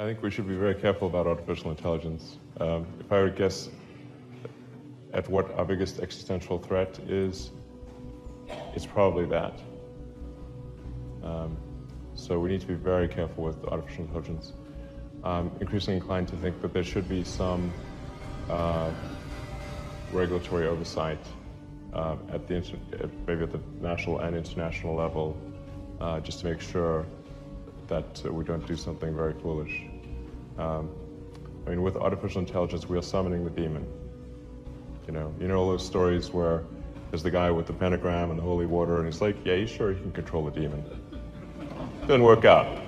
I think we should be very careful about artificial intelligence. Um, if I were to guess at what our biggest existential threat is, it's probably that. Um, so we need to be very careful with artificial intelligence. I'm increasingly inclined to think that there should be some uh, regulatory oversight uh, at the maybe at the national and international level, uh, just to make sure that we don't do something very foolish. Um, I mean, with artificial intelligence, we are summoning the demon. You know, you know all those stories where there's the guy with the pentagram and the holy water, and he's like, "Yeah, he's sure he can control the demon." Didn't work out.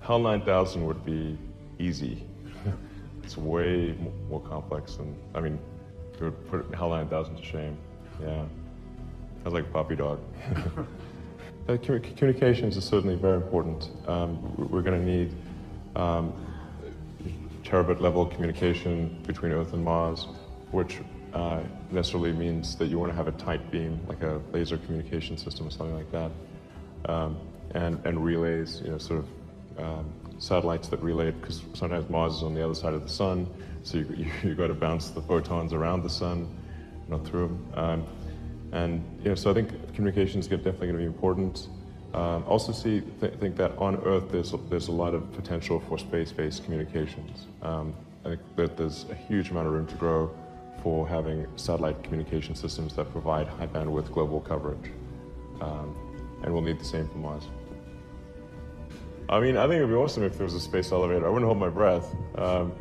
HAL 9000 would be easy. it's way more complex, than, I mean, it would put HAL 9000 to shame. Yeah, sounds like a puppy dog. uh, communications is certainly very important. Um, we're going to need um, terabit level communication between Earth and Mars, which uh, necessarily means that you want to have a tight beam, like a laser communication system or something like that, um, and, and relays, you know, sort of um, satellites that relay, it because sometimes Mars is on the other side of the sun, so you, you, you got to bounce the photons around the sun, not through them. Um, and, you know, so I think communications are definitely going to be important. Um, also see, th think that on Earth there's, there's a lot of potential for space-based communications. Um, I think that there's a huge amount of room to grow for having satellite communication systems that provide high bandwidth global coverage. Um, and we'll need the same for Mars. I mean, I think it would be awesome if there was a space elevator. I wouldn't hold my breath. Um,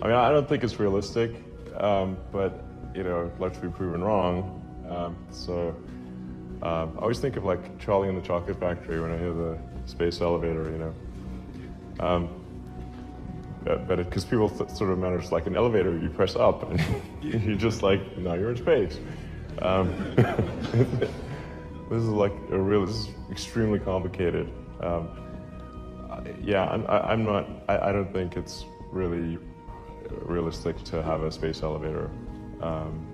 I mean, I don't think it's realistic, um, but, you know, I'd like to be proven wrong. Um, so um, I always think of like Charlie and the Chocolate Factory when I hear the space elevator, you know. Um, but because people th- sort of manage like an elevator, you press up and you're just like, now you're in space. Um, this is like a real, this is extremely complicated. Um, yeah, I'm, I, am not, I, I, don't think it's really realistic to have a space elevator. Um,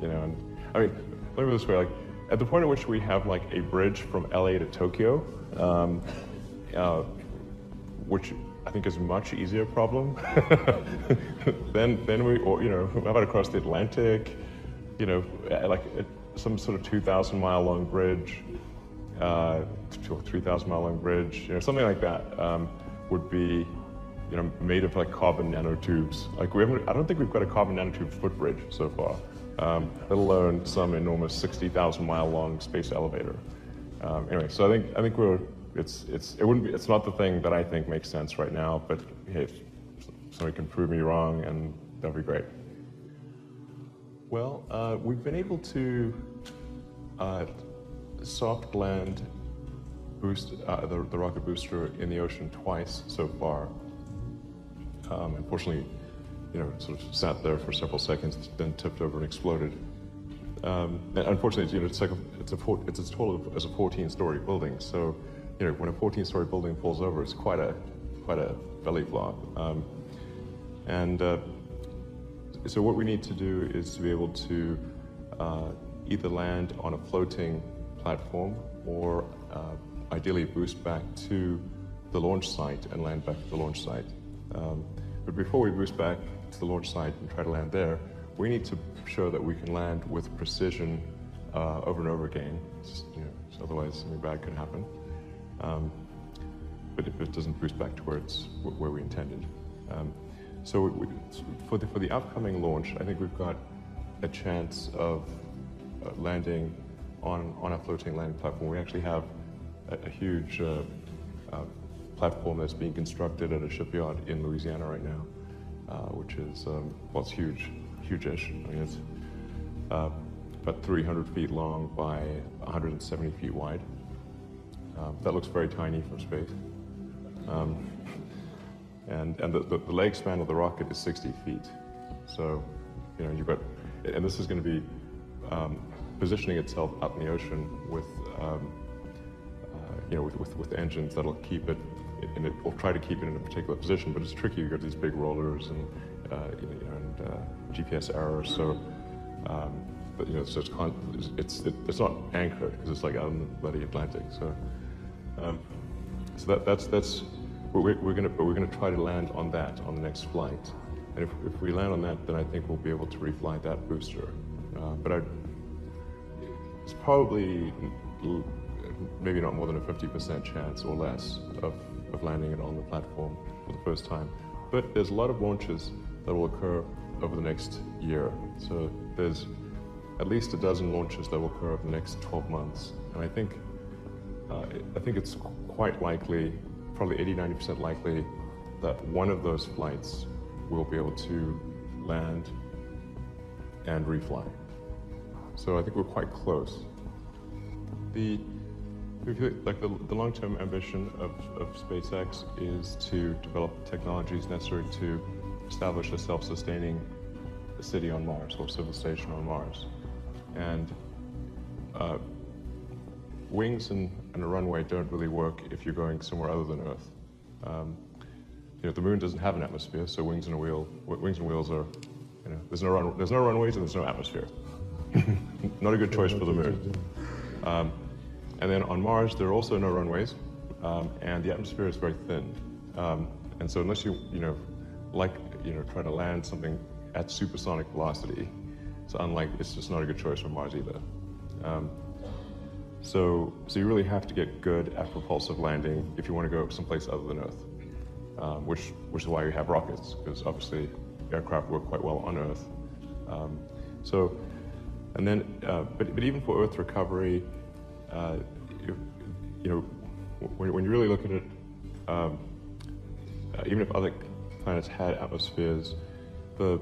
you know, and I mean, let me this way, like, at the point at which we have like a bridge from LA to Tokyo, um, uh, which I think is a much easier problem. then, then we, or, you know, how about across the Atlantic? You know, like some sort of 2,000 mile long bridge, uh, 3,000 mile long bridge, you know, something like that um, would be, you know, made of like carbon nanotubes. Like we haven't, I don't think we've got a carbon nanotube footbridge so far um, let alone some enormous 60,000 mile long space elevator. Um, anyway, so I think I think we're it's it's it wouldn't be it's not the thing that I think makes sense right now, but hey, somebody can prove me wrong, and that'd be great. Well, uh, we've been able to uh, soft land boost uh, the, the rocket booster in the ocean twice so far. Um, unfortunately, you know, sort of sat there for several seconds, then tipped over and exploded. Um, and unfortunately, you know, it's, like a, it's a it's as tall as a 14-story building. So, you know, when a 14-story building falls over, it's quite a quite a belly flop. Um, and uh, so, what we need to do is to be able to uh, either land on a floating platform or uh, ideally boost back to the launch site and land back at the launch site. Um, but before we boost back to the launch site and try to land there, we need to show that we can land with precision uh, over and over again. Just, you know, otherwise, something bad could happen. Um, but if it doesn't boost back towards where we intended. Um, so we, for, the, for the upcoming launch, I think we've got a chance of uh, landing on, on a floating landing platform. We actually have a, a huge uh, uh platform that's being constructed at a shipyard in Louisiana right now, which is, um, well, it's huge, huge-ish. I mean, it's uh, about 300 feet long by 170 feet wide. Um, that looks very tiny from space. Um, and and the, the, the, leg span of the rocket is 60 feet. So, you know, you've got, and this is going to be um, positioning itself up in the ocean with, um, uh, you know, with, with, with engines that'll keep it and it will try to keep it in a particular position, but it's tricky. You've got these big rollers and, uh, you know, and uh, GPS errors. So, um, but you know, so it's it's it, it's not anchored because it's like out in the bloody Atlantic. So, um, so that that's that's we're, we're going to, but we're to try to land on that on the next flight. And if, if we land on that, then I think we'll be able to refly that booster. Uh, but I, it's probably maybe not more than a 50% chance or less of, of landing it on the platform for the first time. But there's a lot of launches that will occur over the next year. So there's at least a dozen launches that will occur over the next 12 months. And I think, uh, I think it's quite likely, probably 80, 90% likely, that one of those flights will be able to land and refly. So I think we're quite close. The like the, the long-term ambition of, of SpaceX is to develop technologies necessary to establish a self-sustaining city on Mars or civilization on Mars. And uh, wings and, and, a runway don't really work if you're going somewhere other than Earth. Um, you know, the moon doesn't have an atmosphere, so wings and a wheel, wings and wheels are, you know, there's no run, there's no runways and there's no atmosphere. Not a good choice for the moon. Um, and then on Mars, there are also no runways, um, and the atmosphere is very thin. Um, and so unless you, you know, like, you know, try to land something at supersonic velocity, it's unlike, it's just not a good choice for Mars either. Um, so, so you really have to get good at propulsive landing if you want to go someplace other than Earth, um, which, which is why you have rockets, because obviously aircraft work quite well on Earth. Um, so, and then, uh, but, but even for Earth recovery, uh, you, you, know, when, when, you really look at it, um, uh, even if other planets had atmospheres, the,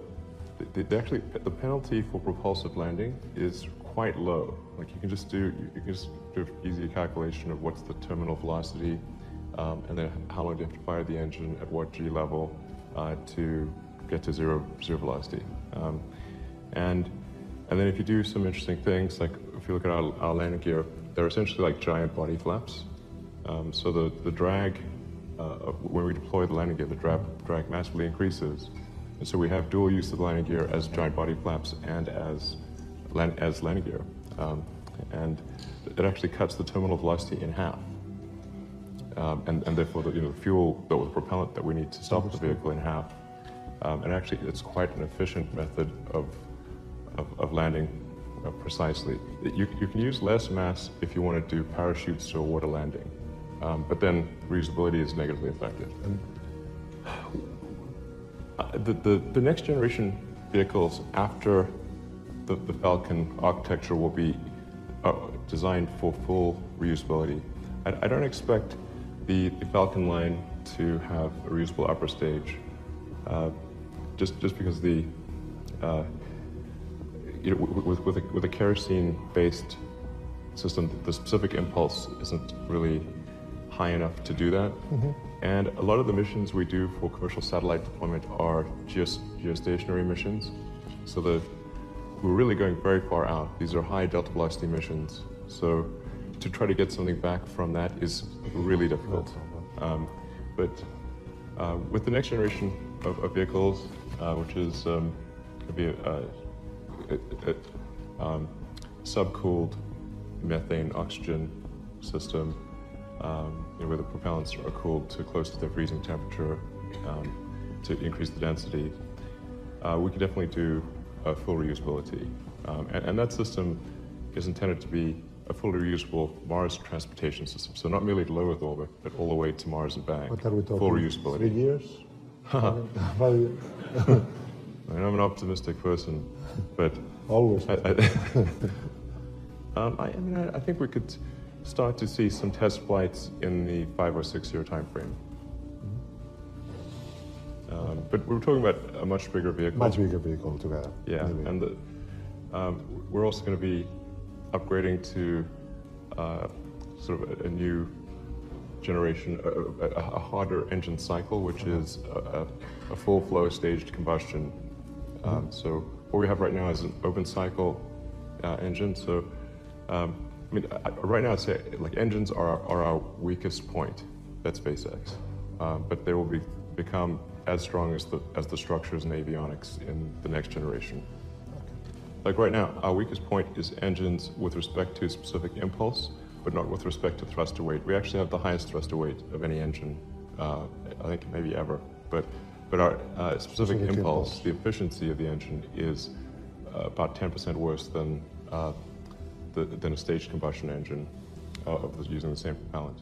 the, the, actually the penalty for propulsive landing is quite low. Like you can just do you can just do an easy calculation of what's the terminal velocity, um, and then how long do you have to fire the engine at what g level uh, to get to zero zero velocity. Um, and and then if you do some interesting things, like if you look at our, our landing gear, they're essentially like giant body flaps. Um, so the, the drag, uh, when we deploy the landing gear, the drag, drag massively increases. And so we have dual use of the landing gear as giant body flaps and as, land, as landing gear. Um, and it actually cuts the terminal velocity in half. Um, and, and therefore the, you know, the fuel, the, the propellant that we need to stop the vehicle in half. Um, and actually it's quite an efficient method of, of, of landing uh, precisely. You, you can use less mass if you want to do parachutes a water landing, um, but then reusability is negatively affected. Uh, the, the, the, next generation vehicles after the, the Falcon architecture will be uh, designed for full reusability. I, I don't expect the, the, Falcon line to have a reusable upper stage, uh, just, just because the uh, you know, with, with, a, with a kerosene-based system, the specific impulse isn't really high enough to do that. Mm-hmm. And a lot of the missions we do for commercial satellite deployment are just geostationary missions. So the, we're really going very far out. These are high delta velocity missions. So to try to get something back from that is really difficult. Um, but uh, with the next generation of, of vehicles, uh, which is um, going to be a, a, a um, subcooled methane oxygen system um, you know, where the propellants are cooled to close to their freezing temperature um, to increase the density. Uh, we could definitely do a full reusability. Um, and, and, that system is intended to be a fully reusable Mars transportation system. So not merely to low Earth orbit, but all the way to Mars and back. What are we talking? Full reusability. Three years? Five years? I'm an optimistic person, but always. I, I, um, I, I mean, I, I, think we could start to see some test flights in the five or six year time frame. Mm-hmm. Um, but we're talking about a much bigger vehicle. Much bigger vehicle together. Yeah, maybe. and the, um, we're also going to be upgrading to uh, sort of a, a new generation, a, a, a, harder engine cycle, which uh-huh. is a, a, full flow staged combustion um, so what we have right now is an open cycle uh, engine. So um, I mean, I, right now I'd say like engines are, are our weakest point at SpaceX, um, but they will be, become as strong as the, as the structures and avionics in the next generation. Like right now, our weakest point is engines with respect to specific impulse, but not with respect to thrust to weight. We actually have the highest thrust to weight of any engine uh, I think maybe ever. But, but our uh, specific Specific impulse, impulse. the efficiency of the engine is uh, about 10% worse than, uh, the, than a staged combustion engine uh, of the- using the same propellant.